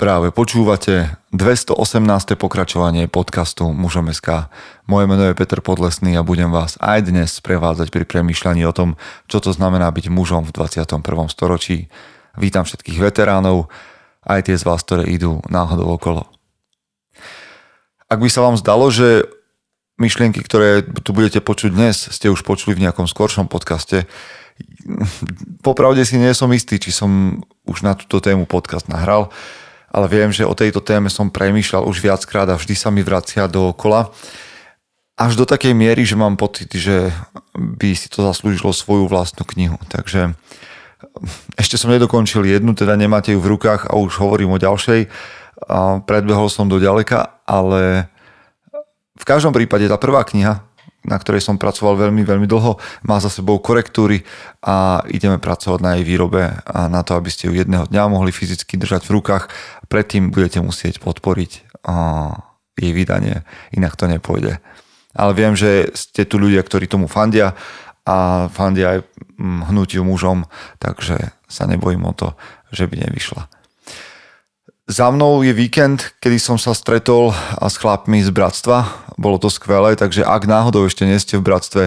Práve počúvate 218. pokračovanie podcastu Mužom.sk. Moje meno je Peter Podlesný a budem vás aj dnes prevádzať pri premýšľaní o tom, čo to znamená byť mužom v 21. storočí. Vítam všetkých veteránov, aj tie z vás, ktoré idú náhodou okolo. Ak by sa vám zdalo, že myšlienky, ktoré tu budete počuť dnes, ste už počuli v nejakom skoršom podcaste, popravde si nie som istý, či som už na túto tému podcast nahral, ale viem, že o tejto téme som premýšľal už viackrát a vždy sa mi vracia dookola. Až do takej miery, že mám pocit, že by si to zaslúžilo svoju vlastnú knihu. Takže ešte som nedokončil jednu, teda nemáte ju v rukách a už hovorím o ďalšej. Predbehol som do ďaleka, ale v každom prípade tá prvá kniha, na ktorej som pracoval veľmi, veľmi dlho, má za sebou korektúry a ideme pracovať na jej výrobe a na to, aby ste ju jedného dňa mohli fyzicky držať v rukách. Predtým budete musieť podporiť jej vydanie, inak to nepôjde. Ale viem, že ste tu ľudia, ktorí tomu fandia a fandia aj hnutiu mužom, takže sa nebojím o to, že by nevyšla. Za mnou je víkend, kedy som sa stretol s chlapmi z bratstva. Bolo to skvelé, takže ak náhodou ešte nie ste v bratstve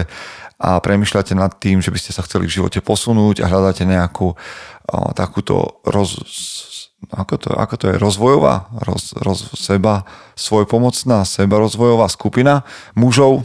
a premyšľate nad tým, že by ste sa chceli v živote posunúť a hľadáte nejakú o, takúto roz, ako to, ako to je, rozvojová, roz, roz, seba, svojpomocná, seba rozvojová skupina mužov,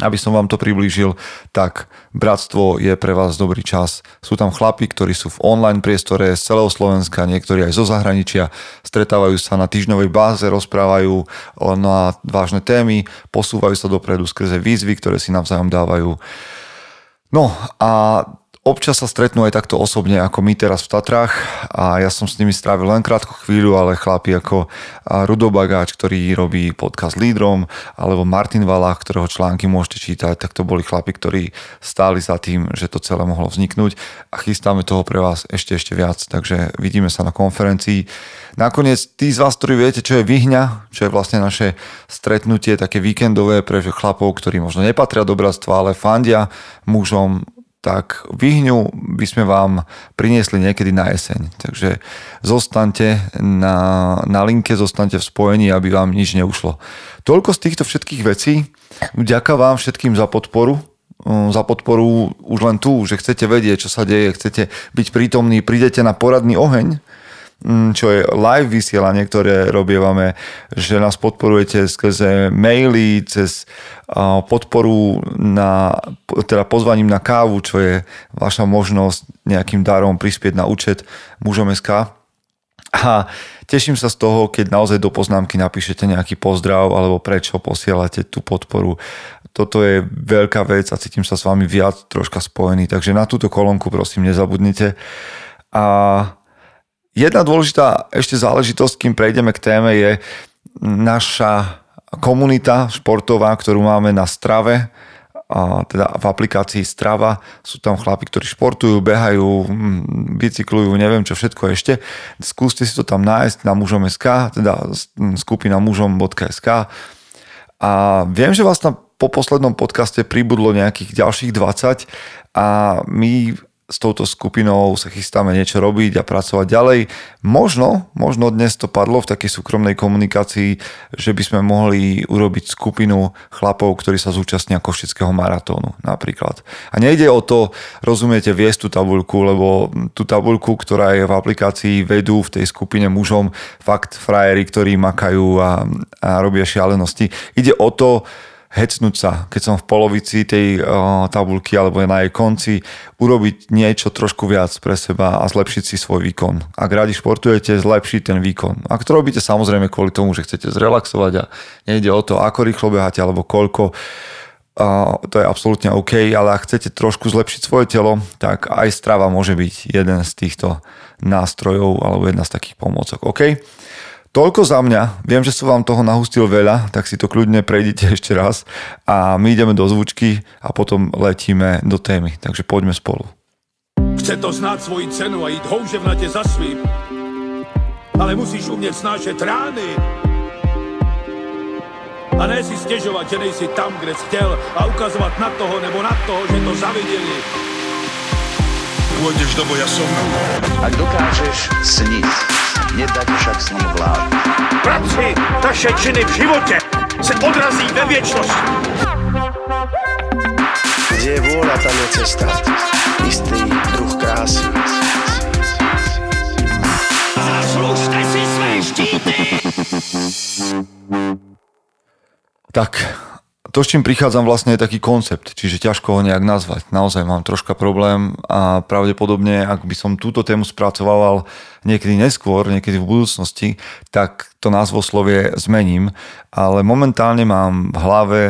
aby som vám to priblížil, tak Bratstvo je pre vás dobrý čas. Sú tam chlapi, ktorí sú v online priestore z celého Slovenska, niektorí aj zo zahraničia, stretávajú sa na týždňovej báze, rozprávajú na vážne témy, posúvajú sa dopredu skrze výzvy, ktoré si navzájom dávajú. No a Občas sa stretnú aj takto osobne ako my teraz v Tatrách a ja som s nimi strávil len krátku chvíľu, ale chlapi ako Rudo Bagáč, ktorý robí podcast Lídrom, alebo Martin Valach, ktorého články môžete čítať, tak to boli chlapi, ktorí stáli za tým, že to celé mohlo vzniknúť a chystáme toho pre vás ešte, ešte viac, takže vidíme sa na konferencii. Nakoniec tí z vás, ktorí viete, čo je Vyhňa, čo je vlastne naše stretnutie také víkendové pre chlapov, ktorí možno nepatria do bratstva, ale fandia mužom tak vyhňu by sme vám priniesli niekedy na jeseň. Takže zostaňte na, na linke, zostaňte v spojení, aby vám nič neušlo. Toľko z týchto všetkých vecí. Ďakujem vám všetkým za podporu za podporu už len tu, že chcete vedieť, čo sa deje, chcete byť prítomní, prídete na poradný oheň, Mm, čo je live vysielanie, ktoré robievame, že nás podporujete skrze maily, cez podporu na, teda pozvaním na kávu, čo je vaša možnosť nejakým darom prispieť na účet mužom.sk. A teším sa z toho, keď naozaj do poznámky napíšete nejaký pozdrav alebo prečo posielate tú podporu. Toto je veľká vec a cítim sa s vami viac troška spojený, takže na túto kolónku prosím nezabudnite. A Jedna dôležitá ešte záležitosť, kým prejdeme k téme, je naša komunita športová, ktorú máme na Strave, a teda v aplikácii Strava. Sú tam chlapi, ktorí športujú, behajú, hm, bicyklujú, neviem čo všetko ešte. Skúste si to tam nájsť na mužom.sk, teda skupina mužom.sk. A viem, že vás tam po poslednom podcaste pribudlo nejakých ďalších 20 a my s touto skupinou sa chystáme niečo robiť a pracovať ďalej. Možno, možno dnes to padlo v takej súkromnej komunikácii, že by sme mohli urobiť skupinu chlapov, ktorí sa zúčastnia Košického maratónu napríklad. A nejde o to, rozumiete, viesť tú tabuľku, lebo tú tabuľku, ktorá je v aplikácii, vedú v tej skupine mužom fakt frajeri, ktorí makajú a, a robia šialenosti. Ide o to, hecnúť sa, keď som v polovici tej uh, tabulky alebo na jej konci, urobiť niečo trošku viac pre seba a zlepšiť si svoj výkon. Ak radi športujete, zlepšiť ten výkon. Ak to robíte samozrejme kvôli tomu, že chcete zrelaxovať a nejde o to, ako rýchlo beháte alebo koľko, uh, to je absolútne OK, ale ak chcete trošku zlepšiť svoje telo, tak aj strava môže byť jeden z týchto nástrojov alebo jedna z takých pomôcok. OK? Toľko za mňa. Viem, že som vám toho nahustil veľa, tak si to kľudne prejdite ešte raz a my ideme do zvučky a potom letíme do témy. Takže poďme spolu. Chce to znáť svoji cenu a ísť houževnate za svým. Ale musíš umieť snášať rány. A ne si stiežovať, že nejsi tam, kde si chtěl a ukazovať na toho nebo na toho, že to zavideli. Pôjdeš do boja som. Ak dokážeš sniť, nedať však s ním vlád. Práci taše činy v životě se odrazí ve věčnosti. Kde je vôľa, tam je cesta. Istý druh krásy. Zaslužte si své štíty! Tak, to, s čím prichádzam vlastne je taký koncept, čiže ťažko ho nejak nazvať. Naozaj mám troška problém a pravdepodobne, ak by som túto tému spracovával niekedy neskôr, niekedy v budúcnosti, tak to názvoslovie zmením, ale momentálne mám v hlave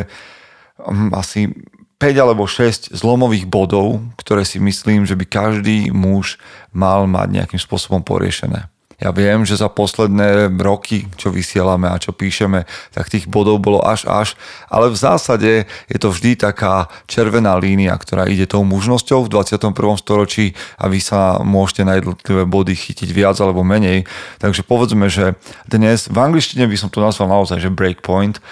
hm, asi 5 alebo 6 zlomových bodov, ktoré si myslím, že by každý muž mal mať nejakým spôsobom poriešené. Ja viem, že za posledné roky, čo vysielame a čo píšeme, tak tých bodov bolo až až, ale v zásade je to vždy taká červená línia, ktorá ide tou mužnosťou v 21. storočí a vy sa môžete na jednotlivé body chytiť viac alebo menej. Takže povedzme, že dnes v angličtine by som to nazval naozaj, že breakpoint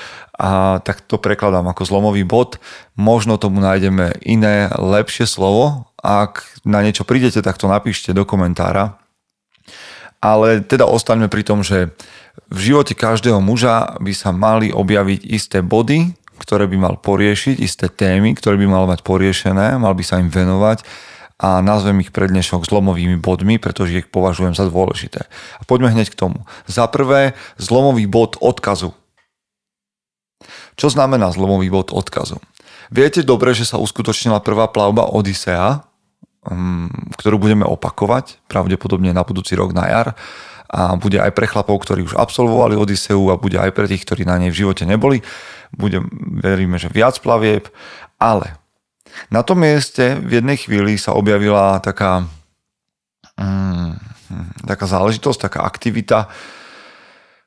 a tak to prekladám ako zlomový bod. Možno tomu nájdeme iné, lepšie slovo. Ak na niečo prídete, tak to napíšte do komentára ale teda ostaňme pri tom, že v živote každého muža by sa mali objaviť isté body, ktoré by mal poriešiť, isté témy, ktoré by mal mať poriešené, mal by sa im venovať a nazvem ich prednešok zlomovými bodmi, pretože ich považujem za dôležité. A poďme hneď k tomu. Za prvé, zlomový bod odkazu. Čo znamená zlomový bod odkazu? Viete dobre, že sa uskutočnila prvá plavba Odisea, ktorú budeme opakovať pravdepodobne na budúci rok na jar a bude aj pre chlapov, ktorí už absolvovali Odiseu a bude aj pre tých, ktorí na nej v živote neboli. Bude, veríme, že viac plavieb, ale na tom mieste v jednej chvíli sa objavila taká, um, taká záležitosť, taká aktivita,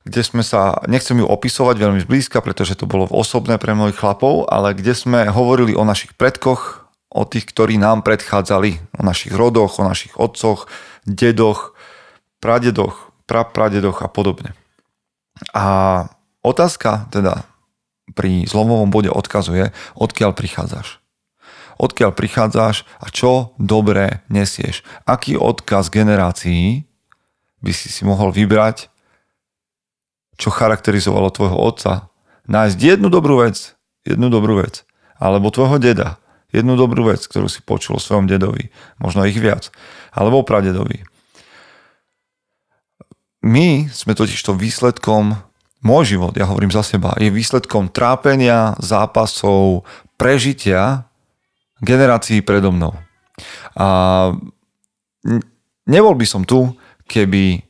kde sme sa, nechcem ju opisovať veľmi zblízka, pretože to bolo osobné pre mnohých chlapov, ale kde sme hovorili o našich predkoch, o tých, ktorí nám predchádzali, o našich rodoch, o našich otcoch, dedoch, pradedoch, prapradedoch a podobne. A otázka teda pri zlomovom bode odkazuje, odkiaľ prichádzaš. Odkiaľ prichádzaš a čo dobré nesieš. Aký odkaz generácií by si si mohol vybrať, čo charakterizovalo tvojho otca. Nájsť jednu dobrú vec, jednu dobrú vec. Alebo tvojho deda, jednu dobrú vec, ktorú si počul o svojom dedovi, možno ich viac, alebo o pradedovi. My sme totiž to výsledkom, môj život, ja hovorím za seba, je výsledkom trápenia, zápasov, prežitia generácií predo mnou. A nebol by som tu, keby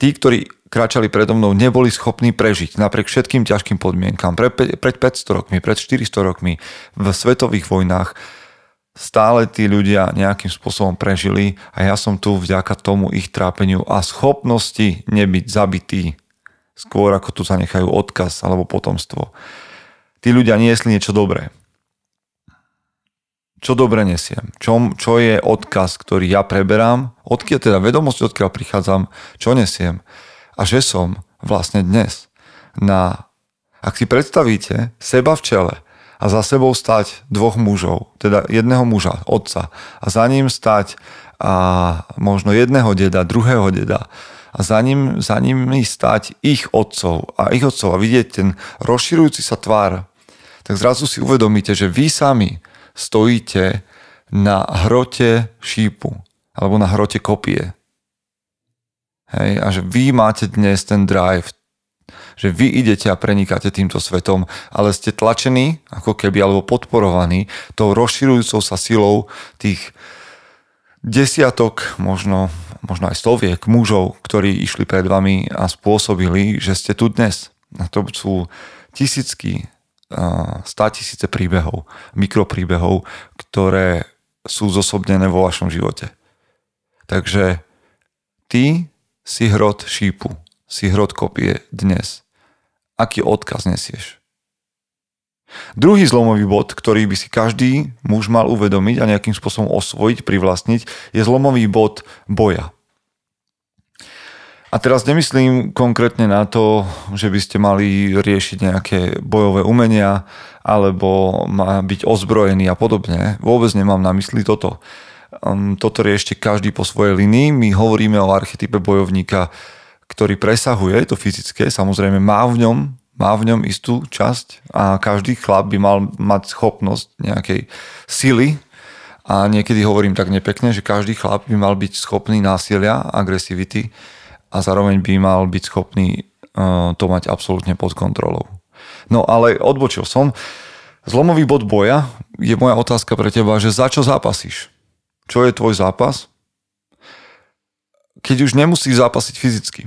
tí, ktorí kráčali predo mnou, neboli schopní prežiť napriek všetkým ťažkým podmienkam. Pre, pred 500 rokmi, pred 400 rokmi v svetových vojnách stále tí ľudia nejakým spôsobom prežili a ja som tu vďaka tomu ich trápeniu a schopnosti nebyť zabitý skôr ako tu zanechajú odkaz alebo potomstvo. Tí ľudia niesli niečo dobré. Čo dobre nesiem? Čo, čo je odkaz, ktorý ja preberám? Odkiaľ teda vedomosť, odkiaľ prichádzam? Čo nesiem? A že som vlastne dnes na, ak si predstavíte, seba v čele a za sebou stať dvoch mužov, teda jedného muža, otca a za ním stať a možno jedného deda, druhého deda a za, ním, za nimi stať ich otcov a ich otcov a vidieť ten rozširujúci sa tvár, tak zrazu si uvedomíte, že vy sami stojíte na hrote šípu alebo na hrote kopie. Hej, a že vy máte dnes ten drive, že vy idete a prenikáte týmto svetom, ale ste tlačení, ako keby, alebo podporovaní tou rozširujúcou sa silou tých desiatok, možno, možno aj stoviek mužov, ktorí išli pred vami a spôsobili, že ste tu dnes. A to sú tisícky, stá tisíce príbehov, mikropríbehov, ktoré sú zosobnené vo vašom živote. Takže ty si hrot šípu, si hrot kopie dnes. Aký odkaz nesieš? Druhý zlomový bod, ktorý by si každý muž mal uvedomiť a nejakým spôsobom osvojiť, privlastniť, je zlomový bod boja. A teraz nemyslím konkrétne na to, že by ste mali riešiť nejaké bojové umenia alebo byť ozbrojený a podobne. Vôbec nemám na mysli toto. Um, toto riešte každý po svojej linii. My hovoríme o archetype bojovníka, ktorý presahuje to fyzické, samozrejme má v ňom, má v ňom istú časť a každý chlap by mal mať schopnosť nejakej sily a niekedy hovorím tak nepekne, že každý chlap by mal byť schopný násilia, agresivity a zároveň by mal byť schopný uh, to mať absolútne pod kontrolou. No ale odbočil som. Zlomový bod boja je moja otázka pre teba, že za čo zápasíš? Čo je tvoj zápas? Keď už nemusíš zápasiť fyzicky,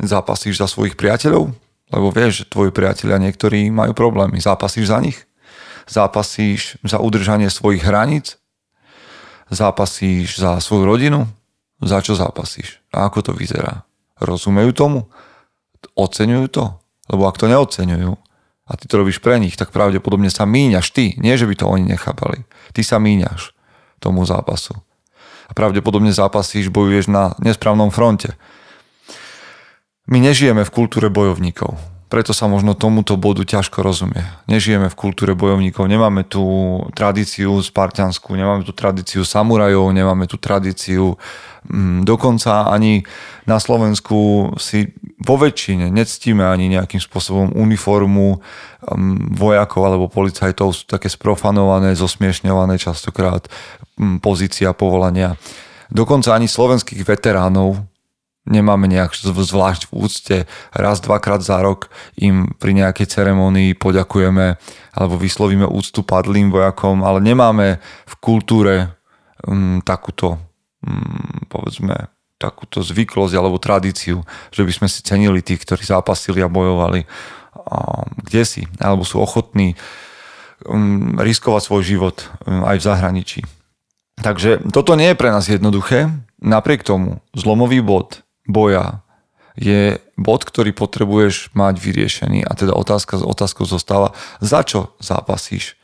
zápasíš za svojich priateľov, lebo vieš, že tvoji priatelia niektorí majú problémy. Zápasíš za nich? Zápasíš za udržanie svojich hraníc? Zápasíš za svoju rodinu? Za čo zápasíš? A ako to vyzerá? Rozumejú tomu? Oceňujú to? Lebo ak to neoceňujú a ty to robíš pre nich, tak pravdepodobne sa míňaš ty. Nie, že by to oni nechápali. Ty sa míňaš tomu zápasu. A pravdepodobne zápasíš, bojuješ na nesprávnom fronte my nežijeme v kultúre bojovníkov. Preto sa možno tomuto bodu ťažko rozumie. Nežijeme v kultúre bojovníkov, nemáme tú tradíciu spartiansku, nemáme tú tradíciu samurajov, nemáme tú tradíciu mm, dokonca ani na Slovensku si vo väčšine nectíme ani nejakým spôsobom uniformu mm, vojakov alebo policajtov, sú také sprofanované, zosmiešňované častokrát mm, pozícia povolania. Dokonca ani slovenských veteránov nemáme nejak zvlášť v úcte. Raz, dvakrát za rok im pri nejakej ceremonii poďakujeme alebo vyslovíme úctu padlým vojakom, ale nemáme v kultúre um, takúto, um, povedzme, takúto zvyklosť alebo tradíciu, že by sme si cenili tých, ktorí zápasili a bojovali um, kde si, alebo sú ochotní um, riskovať svoj život um, aj v zahraničí. Takže toto nie je pre nás jednoduché, napriek tomu zlomový bod boja je bod, ktorý potrebuješ mať vyriešený a teda otázka z otázkou zostáva, za čo zápasíš?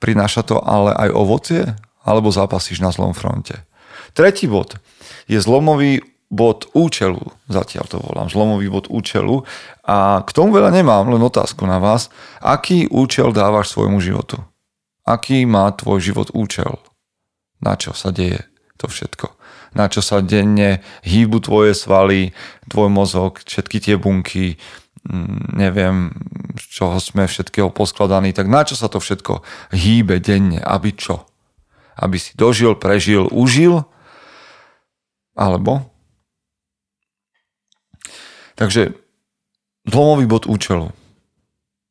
Prináša to ale aj ovocie? Alebo zápasíš na zlom fronte? Tretí bod je zlomový bod účelu, zatiaľ to volám, zlomový bod účelu a k tomu veľa nemám, len otázku na vás. Aký účel dávaš svojmu životu? Aký má tvoj život účel? Na čo sa deje to všetko? Na čo sa denne hýbu tvoje svaly, tvoj mozog, všetky tie bunky, mm, neviem, z čoho sme všetkého poskladaní, tak na čo sa to všetko hýbe denne, aby čo? Aby si dožil, prežil, užil? Alebo? Takže zlomový bod účelu.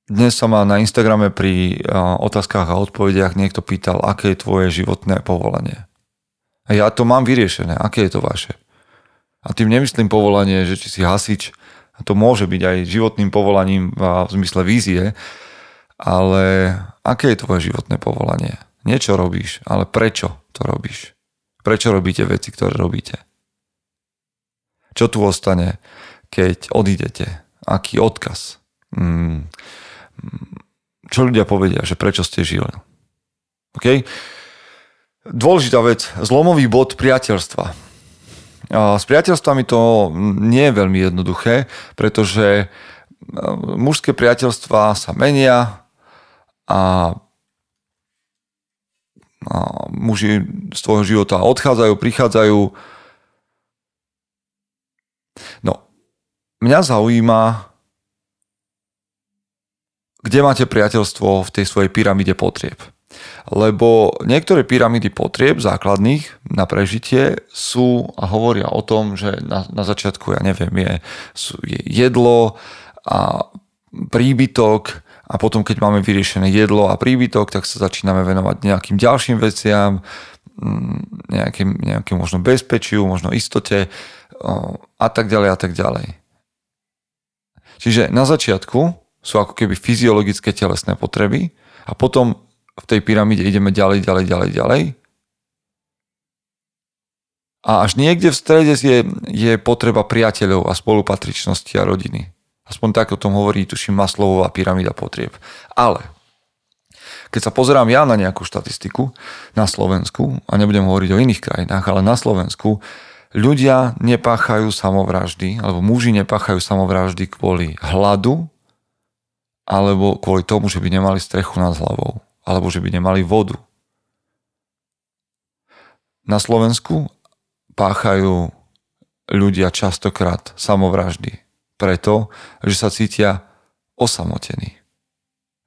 Dnes sa ma na Instagrame pri otázkach a odpovediach niekto pýtal, aké je tvoje životné povolanie. Ja to mám vyriešené. Aké je to vaše? A tým nemyslím povolanie, že či si hasič, a to môže byť aj životným povolaním v zmysle vízie, ale aké je tvoje životné povolanie? Niečo robíš, ale prečo to robíš? Prečo robíte veci, ktoré robíte? Čo tu ostane, keď odídete? Aký odkaz? Hmm. Čo ľudia povedia, že prečo ste žili? Okay? Dôležitá vec, zlomový bod priateľstva. S priateľstvami to nie je veľmi jednoduché, pretože e, mužské priateľstva sa menia a, muži z tvojho života odchádzajú, prichádzajú. No, mňa zaujíma, kde máte priateľstvo v tej svojej pyramíde potrieb. Lebo niektoré pyramídy potrieb základných na prežitie sú a hovoria o tom, že na, na začiatku, ja neviem, je, sú, je jedlo a príbytok a potom, keď máme vyriešené jedlo a príbytok, tak sa začíname venovať nejakým ďalším veciam, mm, nejakým, nejakým možno bezpečiu, možno istote a tak ďalej a tak ďalej. Čiže na začiatku sú ako keby fyziologické telesné potreby a potom v tej pyramíde ideme ďalej, ďalej, ďalej, ďalej. A až niekde v strede je, je potreba priateľov a spolupatričnosti a rodiny. Aspoň tak o tom hovorí, tuším, Maslovová pyramída potrieb. Ale keď sa pozerám ja na nejakú štatistiku na Slovensku, a nebudem hovoriť o iných krajinách, ale na Slovensku, ľudia nepáchajú samovraždy, alebo muži nepáchajú samovraždy kvôli hladu, alebo kvôli tomu, že by nemali strechu nad hlavou alebo že by nemali vodu. Na Slovensku páchajú ľudia častokrát samovraždy. Preto, že sa cítia osamotení.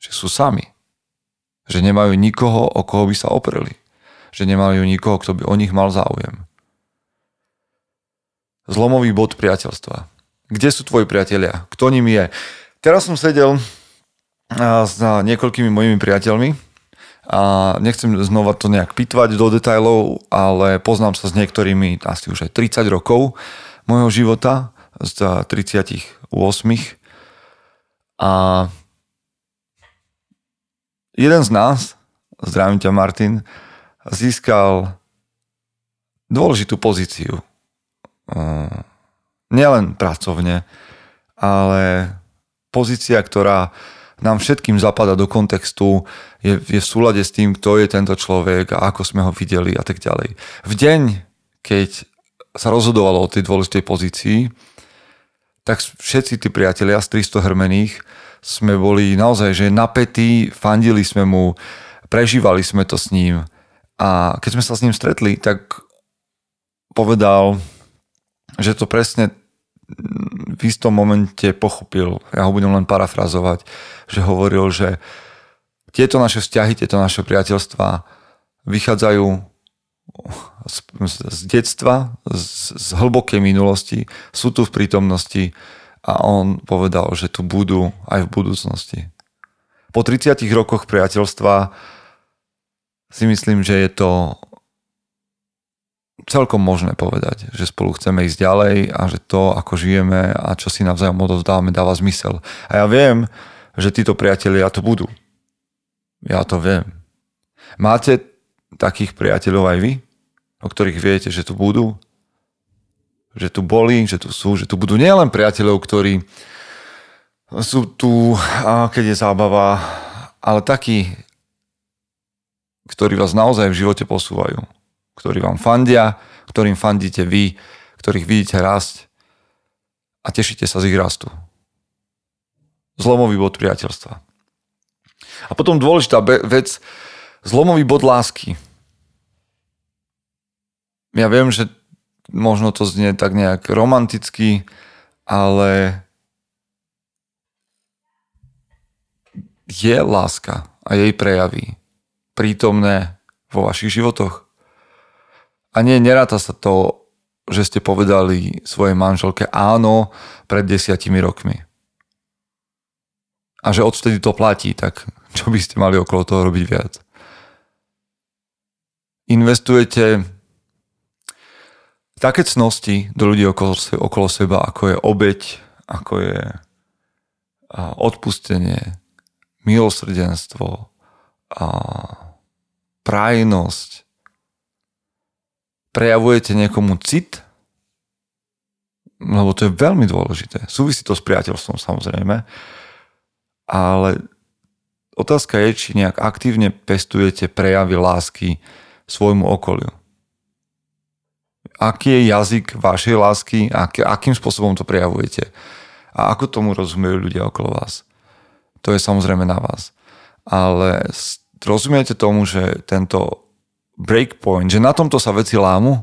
Že sú sami. Že nemajú nikoho, o koho by sa opreli. Že nemajú nikoho, kto by o nich mal záujem. Zlomový bod priateľstva. Kde sú tvoji priatelia? Kto ním je? Teraz som sedel s niekoľkými mojimi priateľmi a nechcem znova to nejak pitvať do detajlov, ale poznám sa s niektorými asi už aj 30 rokov môjho života, z 38. A jeden z nás, zdravím ťa Martin, získal dôležitú pozíciu. Nielen pracovne, ale pozícia, ktorá nám všetkým zapada do kontextu, je, je v súlade s tým, kto je tento človek a ako sme ho videli a tak ďalej. V deň, keď sa rozhodovalo o tej dôležitej pozícii, tak všetci tí priatelia z 300 hrmených sme boli naozaj že napätí, fandili sme mu, prežívali sme to s ním a keď sme sa s ním stretli, tak povedal, že to presne v istom momente pochopil, ja ho budem len parafrazovať, že hovoril, že tieto naše vzťahy, tieto naše priateľstvá vychádzajú z, z detstva, z, z hlbokej minulosti, sú tu v prítomnosti a on povedal, že tu budú aj v budúcnosti. Po 30 rokoch priateľstva si myslím, že je to celkom možné povedať, že spolu chceme ísť ďalej a že to, ako žijeme a čo si navzájom odovzdávame, dáva zmysel. A ja viem, že títo priatelia to budú. Ja to viem. Máte takých priateľov aj vy, o ktorých viete, že tu budú? Že tu boli, že tu sú, že tu budú nielen priateľov, ktorí sú tu, keď je zábava, ale takí, ktorí vás naozaj v živote posúvajú ktorí vám fandia, ktorým fandíte vy, ktorých vidíte rásť a tešíte sa z ich rastu. Zlomový bod priateľstva. A potom dôležitá vec, zlomový bod lásky. Ja viem, že možno to znie tak nejak romanticky, ale je láska a jej prejavy prítomné vo vašich životoch? A nie, neráta sa to, že ste povedali svojej manželke áno pred desiatimi rokmi. A že odvtedy to platí, tak čo by ste mali okolo toho robiť viac? Investujete také cnosti do ľudí okolo, okolo seba, ako je obeď, ako je odpustenie, milosrdenstvo, prajnosť, prejavujete niekomu cit, lebo to je veľmi dôležité. Súvisí to s priateľstvom samozrejme, ale otázka je, či nejak aktívne pestujete prejavy lásky svojmu okoliu. Aký je jazyk vašej lásky a akým spôsobom to prejavujete a ako tomu rozumejú ľudia okolo vás. To je samozrejme na vás. Ale rozumiete tomu, že tento breakpoint, že na tomto sa veci lámu?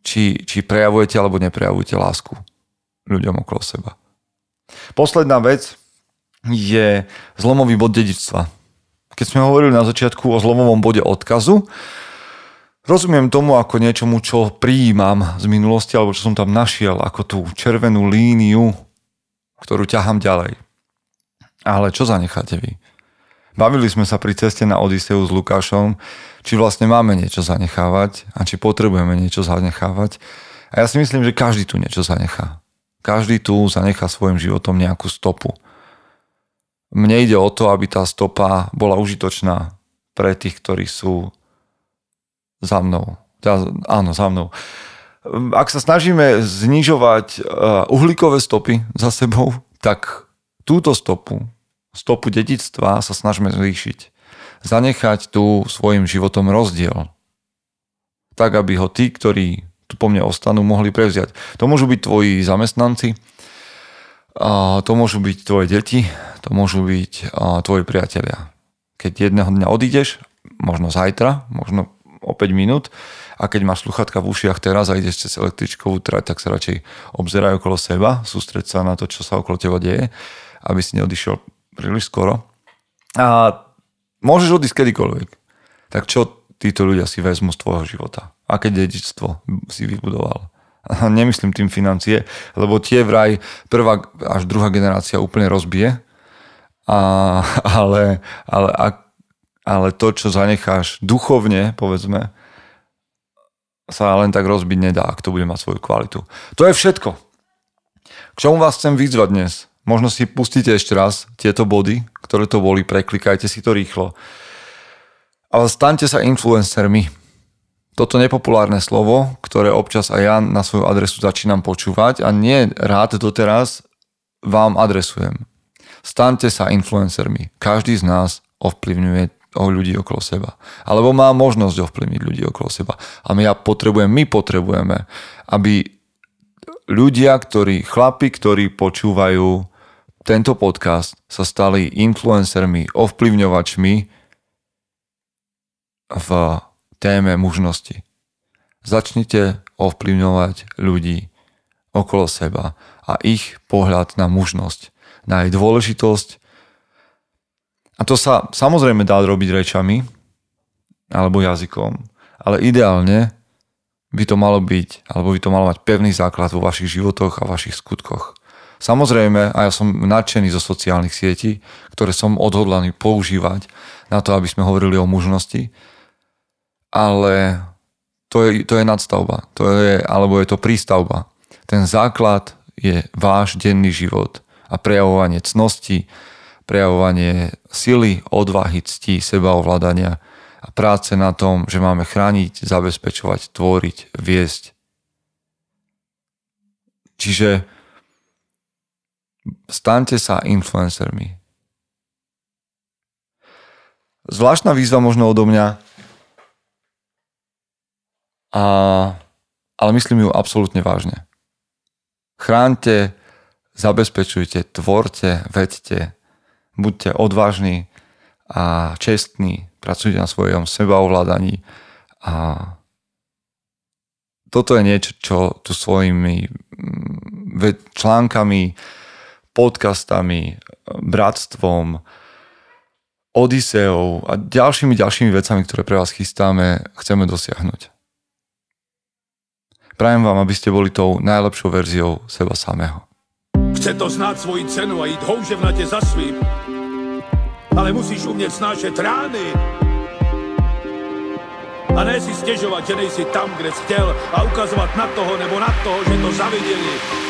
Či, či prejavujete alebo neprejavujete lásku ľuďom okolo seba. Posledná vec je zlomový bod dedičstva. Keď sme hovorili na začiatku o zlomovom bode odkazu, rozumiem tomu ako niečomu, čo prijímam z minulosti alebo čo som tam našiel, ako tú červenú líniu, ktorú ťahám ďalej. Ale čo zanecháte vy? Bavili sme sa pri ceste na Odiseu s Lukášom, či vlastne máme niečo zanechávať a či potrebujeme niečo zanechávať. A ja si myslím, že každý tu niečo zanechá. Každý tu zanechá svojim životom nejakú stopu. Mne ide o to, aby tá stopa bola užitočná pre tých, ktorí sú za mnou. Ja, áno, za mnou. Ak sa snažíme znižovať uh, uhlíkové stopy za sebou, tak túto stopu stopu dedictva sa snažíme zvýšiť. Zanechať tu svojim životom rozdiel. Tak, aby ho tí, ktorí tu po mne ostanú, mohli prevziať. To môžu byť tvoji zamestnanci, to môžu byť tvoje deti, to môžu byť tvoji priatelia. Keď jedného dňa odídeš, možno zajtra, možno o 5 minút, a keď máš sluchatka v ušiach teraz a ideš cez električkovú trať, tak sa radšej obzeraj okolo seba, sústreď sa na to, čo sa okolo teba deje, aby si neodišiel príliš skoro. A môžeš odísť kedykoľvek. Tak čo títo ľudia si vezmú z tvojho života? Aké dedičstvo si vybudoval? A nemyslím tým financie, lebo tie vraj prvá až druhá generácia úplne rozbije, a, ale, ale, ale to, čo zanecháš duchovne, povedzme, sa len tak rozbiť nedá, ak to bude mať svoju kvalitu. To je všetko. K čomu vás chcem vyzvať dnes? Možno si pustíte ešte raz tieto body, ktoré to boli, preklikajte si to rýchlo. Ale staňte sa influencermi. Toto nepopulárne slovo, ktoré občas aj ja na svoju adresu začínam počúvať a nie rád doteraz vám adresujem. Staňte sa influencermi. Každý z nás ovplyvňuje o ľudí okolo seba. Alebo má možnosť ovplyvniť ľudí okolo seba. A my ja potrebujem, my potrebujeme, aby ľudia, ktorí, chlapi, ktorí počúvajú tento podcast, sa stali influencermi, ovplyvňovačmi v téme mužnosti. Začnite ovplyvňovať ľudí okolo seba a ich pohľad na mužnosť na jej dôležitosť. A to sa samozrejme dá robiť rečami alebo jazykom, ale ideálne by to malo byť, alebo by to malo mať pevný základ vo vašich životoch a vašich skutkoch. Samozrejme, a ja som nadšený zo sociálnych sietí, ktoré som odhodlaný používať na to, aby sme hovorili o mužnosti, ale to je, to je nadstavba, to je, alebo je to prístavba. Ten základ je váš denný život a prejavovanie cnosti, prejavovanie sily, odvahy, cti, sebaovládania a práce na tom, že máme chrániť, zabezpečovať, tvoriť, viesť. Čiže staňte sa influencermi. Zvláštna výzva možno odo mňa, a, ale myslím ju absolútne vážne. Chránte zabezpečujte, tvorte, vedte, buďte odvážni a čestní, pracujte na svojom sebaovládaní a toto je niečo, čo tu svojimi článkami, podcastami, bratstvom, Odiseou a ďalšími ďalšími vecami, ktoré pre vás chystáme, chceme dosiahnuť. Prajem vám, aby ste boli tou najlepšou verziou seba samého. Chce to znát svoji cenu a jít houževnatě za svým. Ale musíš umět snášet rány. A ne si stěžovat, že nejsi tam, kde jsi chtěl a ukazovat na toho nebo na toho, že to zaviděli